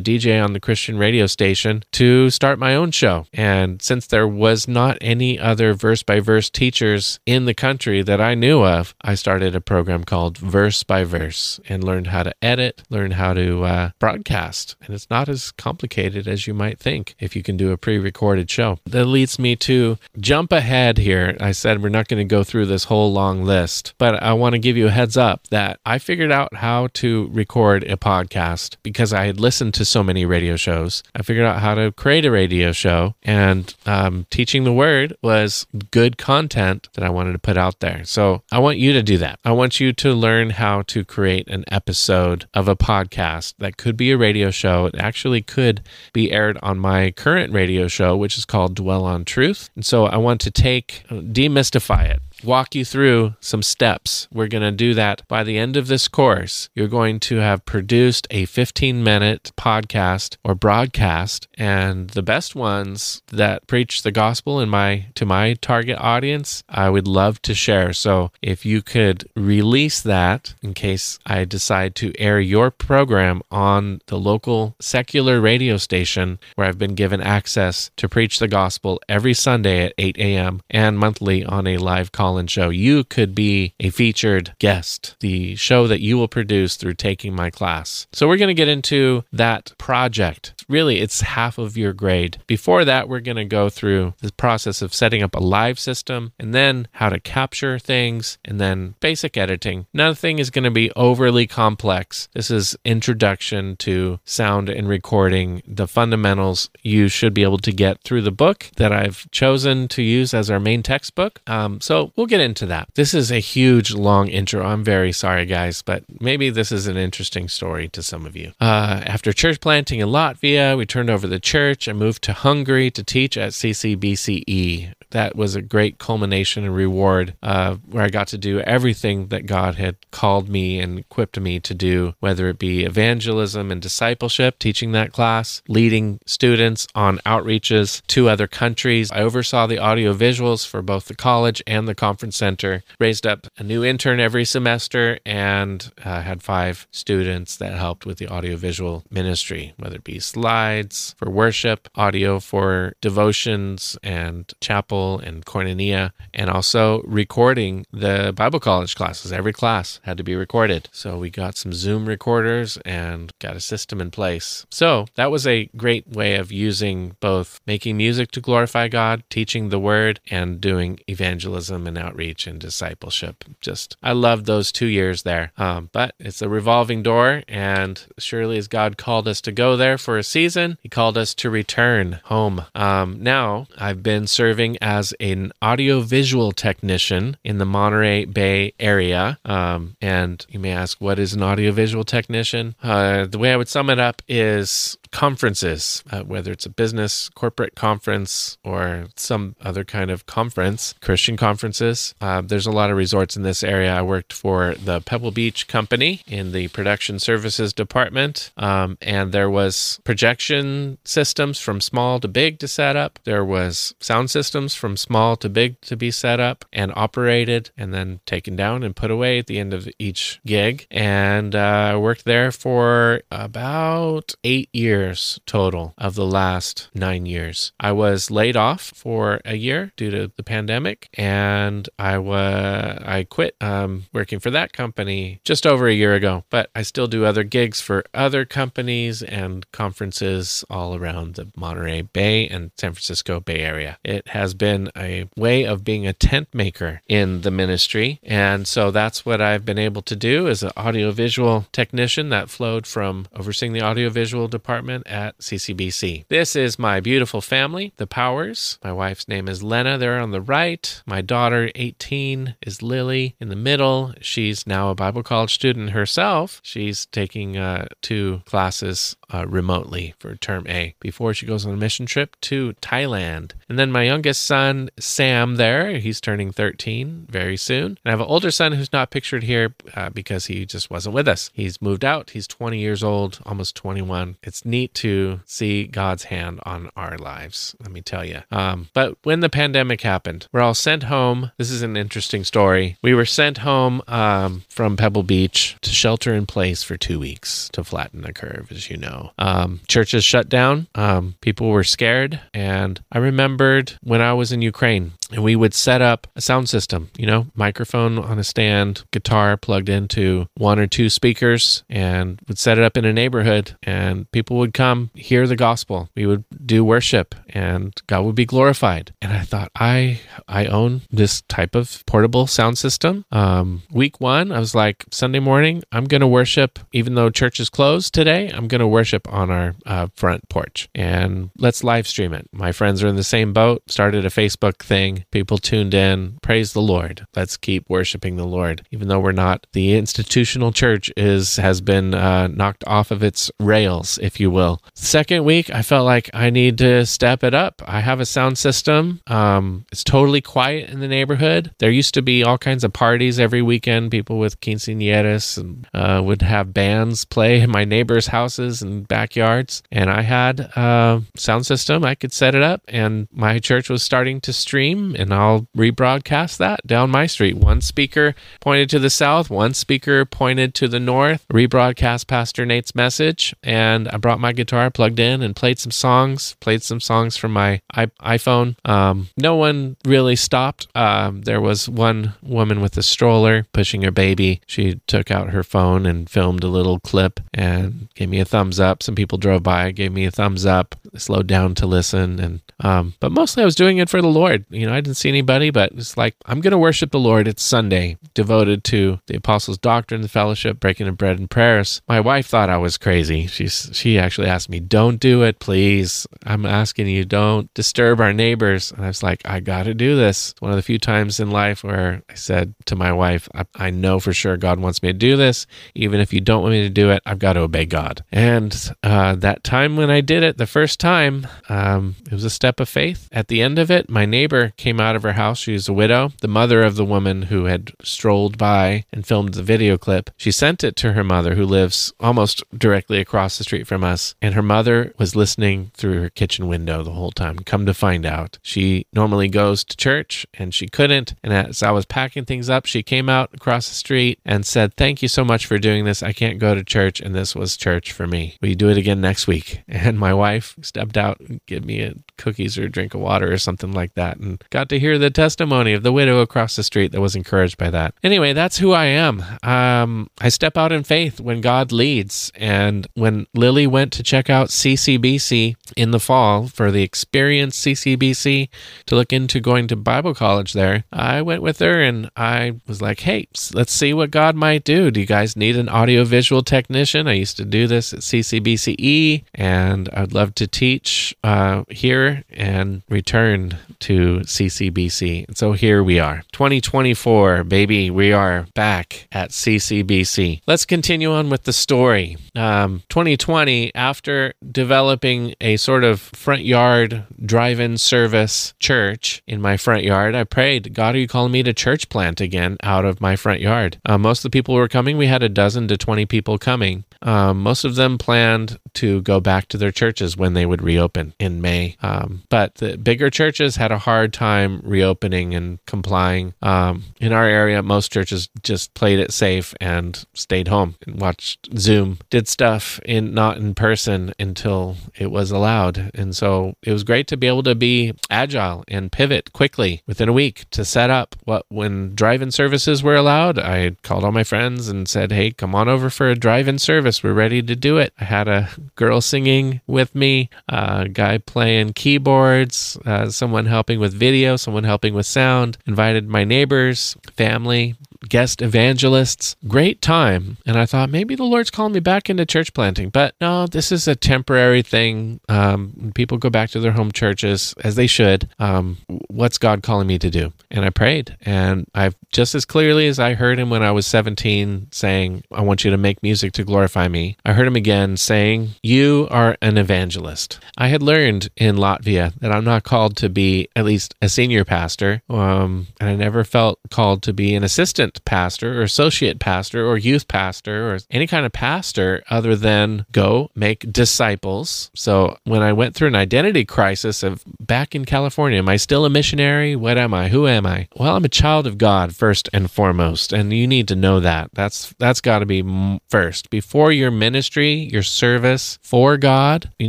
DJ on the Christian radio station to start my own show. And since there was not any other verse by verse teachers in the country that I knew of, I started a program called Verse by Verse and learned how to edit, learned how to uh, broadcast. And it's not as complicated as you might think if you can do a pre recorded show. That leads me to jump ahead here. I said we're not going to go through this whole long list, but I want to give you a heads up that I figured out how to record a podcast because I had listened to so many radio shows. I figured out how to create a radio show, and um, teaching the word was good content that I wanted to put out there. So I want you to do that. I want you to learn how to create an episode of a podcast that could be a radio show. It actually could be aired on my current radio show, which is called Dwell on Truth. And so I want to take, uh, demystify it walk you through some steps. We're going to do that by the end of this course. You're going to have produced a 15 minute podcast or broadcast and the best ones that preach the gospel in my to my target audience, I would love to share. So if you could release that in case I decide to air your program on the local secular radio station where I've been given access to preach the gospel every Sunday at 8 a.m. and monthly on a live call call-in show. You could be a featured guest, the show that you will produce through taking my class. So we're going to get into that project. Really, it's half of your grade. Before that, we're going to go through the process of setting up a live system and then how to capture things and then basic editing. Nothing is going to be overly complex. This is introduction to sound and recording, the fundamentals you should be able to get through the book that I've chosen to use as our main textbook. Um, so we'll get into that. This is a huge, long intro. I'm very sorry, guys, but maybe this is an interesting story to some of you. Uh, after church planting in Latvia, we turned over the church and moved to Hungary to teach at CCBCE. That was a great culmination and reward uh, where I got to do everything that God had called me and equipped me to do, whether it be evangelism and discipleship, teaching that class, leading students on outreaches to other countries. I oversaw the audio visuals for both the college and the conference center, raised up a new intern every semester, and uh, had five students that helped with the audiovisual ministry, whether it be slides for worship, audio for devotions and chapel and koinonia, and also recording the Bible college classes. Every class had to be recorded. So we got some Zoom recorders and got a system in place. So that was a great way of using both making music to glorify God, teaching the word, and doing evangelism and outreach and discipleship. Just, I loved those two years there. Um, but it's a revolving door, and surely as God called us to go there for a season, He called us to return home. Um, now, I've been serving as an audiovisual technician in the Monterey Bay area. Um, and you may ask, what is an audiovisual technician? Uh, the way I would sum it up is conferences, uh, whether it's a business, corporate conference, or some other kind of conference, Christian conferences. Uh, there's a lot of resorts in this area. I worked for the Pebble Beach Company in the production services department, um, and there was projection systems from small to big to set up. There was sound systems from small to big to be set up and operated, and then taken down and put away at the end of each gig. And uh, I worked there for about eight years years total of the last nine years. I was laid off for a year due to the pandemic, and I was I quit um, working for that company just over a year ago. But I still do other gigs for other companies and conferences all around the Monterey Bay and San Francisco Bay Area. It has been a way of being a tent maker in the ministry, and so that's what I've been able to do as an audiovisual technician that flowed from overseeing the audiovisual department at CCBC. This is my beautiful family, the Powers. My wife's name is Lena there on the right. My daughter, 18, is Lily in the middle. She's now a Bible college student herself. She's taking uh, two classes uh, remotely for term A before she goes on a mission trip to Thailand. And then my youngest son, Sam, there, he's turning 13 very soon. And I have an older son who's not pictured here uh, because he just wasn't with us. He's moved out. He's 20 years old, almost 21. It's neat to see God's hand on our lives, let me tell you. Um, but when the pandemic happened, we're all sent home. This is an interesting story. We were sent home um, from Pebble Beach to shelter in place for two weeks to flatten the curve, as you know. Um, churches shut down. Um, people were scared. And I remembered when I was in Ukraine, and we would set up a sound system, you know, microphone on a stand, guitar plugged into one or two speakers, and would set it up in a neighborhood, and people would come hear the gospel. We would do worship, and God would be glorified. And I thought, I I own this type of portable sound system. Um, week one, I was like, Sunday morning, I'm going to worship, even though church is closed today. I'm going to worship on our uh, front porch, and let's live stream it. My friends are in the same boat. Started a Facebook thing People tuned in. Praise the Lord. Let's keep worshiping the Lord. Even though we're not, the institutional church is has been uh, knocked off of its rails, if you will. Second week, I felt like I need to step it up. I have a sound system. Um, it's totally quiet in the neighborhood. There used to be all kinds of parties every weekend. People with quinceañeras and uh, would have bands play in my neighbors' houses and backyards. And I had a sound system. I could set it up, and my church was starting to stream and I'll rebroadcast that down my street. One speaker pointed to the south, one speaker pointed to the north, rebroadcast Pastor Nate's message. And I brought my guitar, plugged in, and played some songs, played some songs from my iPhone. Um, no one really stopped. Um, there was one woman with a stroller pushing her baby. She took out her phone and filmed a little clip and gave me a thumbs up. Some people drove by, gave me a thumbs up, slowed down to listen. And, um, but mostly I was doing it for the Lord. You know, I didn't see anybody, but it's like, I'm going to worship the Lord. It's Sunday, devoted to the apostles' doctrine, the fellowship, breaking of bread and prayers. My wife thought I was crazy. She's, she actually asked me, don't do it, please. I'm asking you, don't disturb our neighbors. And I was like, I got to do this. One of the few times in life where I said to my wife, I, I know for sure God wants me to do this. Even if you don't want me to do it, I've got to obey God. And uh, that time when I did it the first time, um, it was a step of faith. At the end of it, my neighbor came out of her house. She was a widow, the mother of the woman who had strolled by and filmed the video clip. She sent it to her mother, who lives almost directly across the street from us. And her mother was listening through her kitchen window the whole time. Come to find out, she normally goes to church and she couldn't. And as I was packing things up, she came out across the street and said, Thank you so much for doing this. I can't go to church, and this was church for me. You do it again next week? [laughs] And my wife stepped out and gave me a cookies or a drink of water or something like that and got to hear the testimony of the widow across the street that was encouraged by that. Anyway, that's who I am. Um, I step out in faith when God leads. And when Lily went to check out CCBC in the fall for the Experience CCBC to look into going to Bible college there, I went with her and I was like, hey, let's see what God might do. Do you guys need an audiovisual technician? I used to do this at CCBCE and I'd love to teach uh, here and return to CCBC. And so here we are. 2024, baby, we are back at CCBC. Let's continue on with the story. Um, 2020, after developing a sort of front yard drive in service church in my front yard, I prayed, God, are you calling me to church plant again out of my front yard? Uh, most of the people were coming. We had a dozen to 20 people coming. Um, most of them planned to go back to their churches when they would reopen in May. Um, but the bigger churches had a hard time reopening and complying. Um, in our area, most churches just played it safe and stayed home and watched Zoom, did stuff in not in person until it was allowed. And so it was great to be able to be agile and pivot quickly within a week to set up what when drive-in services were allowed. I called all my friends and said, "Hey, come on over for a drive-in service. We're ready to do it." I had a girl singing with me, a guy playing keyboards, uh, someone helping with video, someone helping with sound. Invited my neighbors, family, guest evangelists. Great time. And I thought maybe the Lord's calling me back into church planting. But no, this is a temporary thing. Um, people go back to their home churches as they should. Um, what's God calling me to do? And I prayed. And I've just as clearly as I heard him when I was 17 saying, I want you to make music to glorify me, I heard him again saying, You are an evangelist. I had learned in Latvia that I'm not called to be at least a senior pastor. Um, and I never felt called to be an assistant pastor or associate pastor or youth pastor or any kind of pastor other than go make disciples. So when I went through an identity crisis of back in California, am I still a missionary? What am I? Who am I? Well, I'm a child of God first and foremost, and you need to know that. That's that's got to be first. Before your ministry, your service for God, you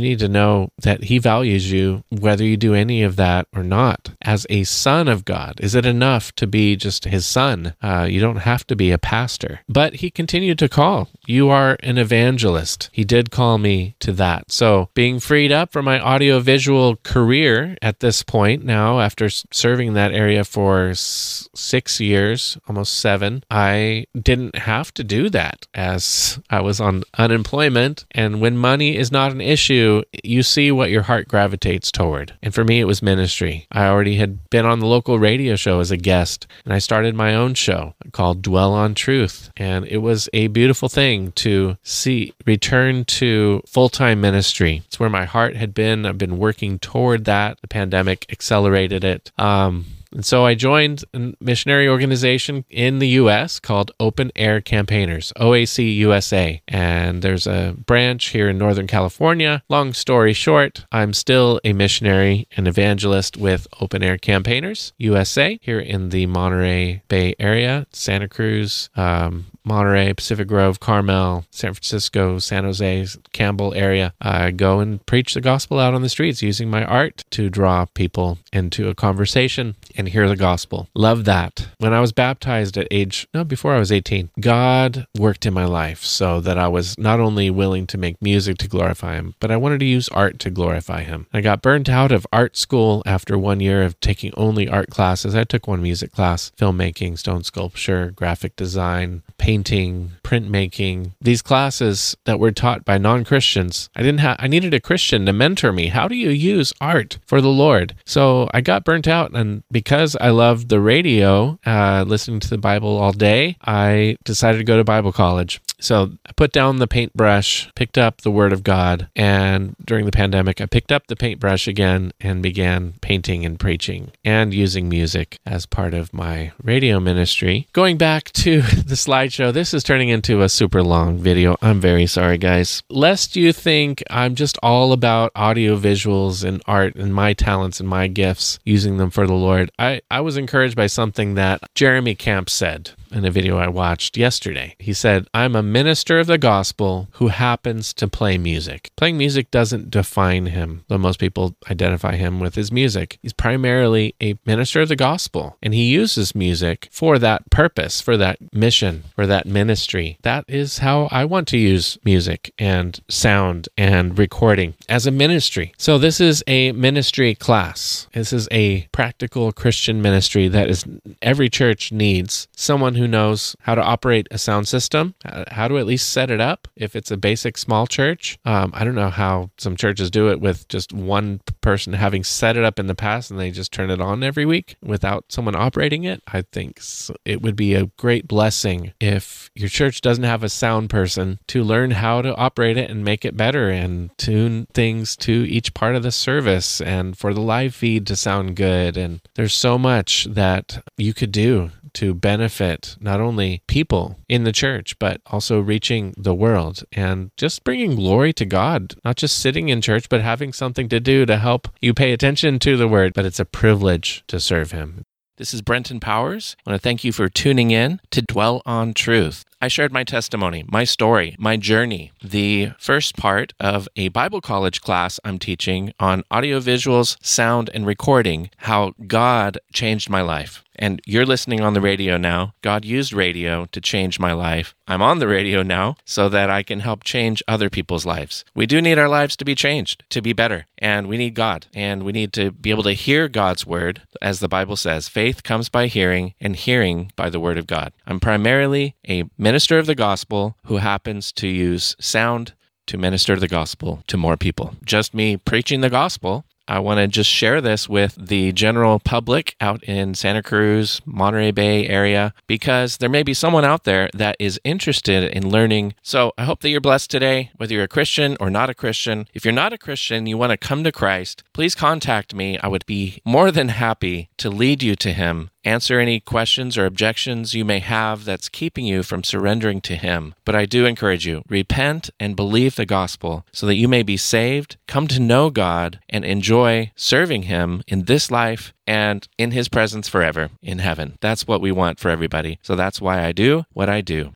need to know that he values you whether you do any of that or not. As a son of God, is it enough to be just his son? Uh, you don't have to be a pastor. But he continued to call. You are an evangelist. He did call me to that. So, being freed up from my audiovisual career at this point now, after serving that area for six years, almost seven, I didn't have to do that as I was on unemployment. And when money is not an issue, you see what your heart gravitates toward. And for me, it was ministry. I already had been on the local radio show as a guest, and I started my own show called Dwell on Truth. And it was a beautiful thing to see return to full time ministry. It's where my heart had been. I've been working toward that. The pandemic accelerated it. Um, And so I joined a missionary organization in the US called Open Air Campaigners, OAC USA. And there's a branch here in Northern California. Long story short, I'm still a missionary and evangelist with Open Air Campaigners USA here in the Monterey Bay area, Santa Cruz, um, Monterey, Pacific Grove, Carmel, San Francisco, San Jose, Campbell area. I go and preach the gospel out on the streets using my art to draw people into a conversation and hear the gospel. Love that. When I was baptized at age, no, before I was 18, God worked in my life so that I was not only willing to make music to glorify Him, but I wanted to use art to glorify Him. I got burnt out of art school after one year of taking only art classes. I took one music class, filmmaking, stone sculpture, graphic design, painting, printmaking, these classes that were taught by non-Christians. I didn't have I needed a Christian to mentor me. How do you use art for the Lord? So I got burnt out and because I loved the radio, uh, listening to the Bible all day, I decided to go to Bible college. So I put down the paintbrush, picked up the Word of God, and during the pandemic, I picked up the paintbrush again and began painting and preaching and using music as part of my radio ministry. Going back to [laughs] the slideshow, this is turning into a super long video. I'm very sorry, guys. Lest you think I'm just all about audio visuals and art and my talents and my gifts, using them for the Lord, I, I was encouraged by something that Jeremy Camp said in a video I watched yesterday. He said, I'm a minister of the gospel who happens to play music. Playing music doesn't define him, though most people identify him with his music. He's primarily a minister of the gospel, and he uses music for that purpose, for that mission, for that ministry. That is how I want to use music and sound and recording as a ministry. So, this is a ministry class. This is a practical Christian ministry that is every church needs someone who knows how to operate a sound system, how to at least set it up if it's a basic small church. Um, I don't know how some churches do it with just one person having set it up in the past and they just turn it on every week without someone operating it. I think it would be a great blessing if your church doesn't have a sound person to learn how to operate it and make it better and tune things to each part of the service and for the live feed to sound good. And there's so much that you could do to benefit not only people in the church, but also reaching the world and just bringing glory to God, not just sitting in church, but having something to do to help you pay attention to the word. But it's a privilege to serve Him. This is Brenten Powers. I want to thank you for tuning in to Dwell on Truth. I shared my testimony, my story, my journey, the first part of a Bible college class I'm teaching on audiovisuals, sound, and recording, how God changed my life. And you're listening on the radio now. God used radio to change my life. I'm on the radio now so that I can help change other people's lives. We do need our lives to be changed, to be better. And we need God. And we need to be able to hear God's word. As the Bible says, faith comes by hearing, and hearing by the word of God. I'm primarily a minister of the gospel who happens to use sound to minister the gospel to more people. Just me preaching the gospel I want to just share this with the general public out in Santa Cruz, Monterey Bay area, because there may be someone out there that is interested in learning. So I hope that you're blessed today, whether you're a Christian or not a Christian. If you're not a Christian, you want to come to Christ, please contact me. I would be more than happy to lead you to Him answer any questions or objections you may have that's keeping you from surrendering to Him. But I do encourage you repent and believe the gospel so that you may be saved, come to know God, and enjoy serving Him in this life and in His presence forever in heaven. That's what we want for everybody. So that's why I do what I do.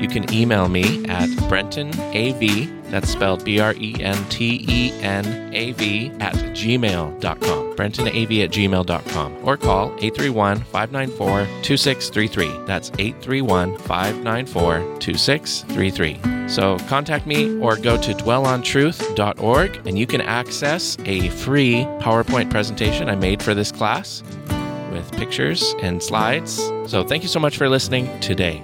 You can email me at BrentenAV, that's spelled B R E N T E N A V, at gmail.com. BrentenAV at gmail.com. Or call 831 594 2633. That's 831 594 2633. So contact me or go to dwellontruth.org and you can access a free PowerPoint presentation I made for this class with pictures and slides. So thank you so much for listening today.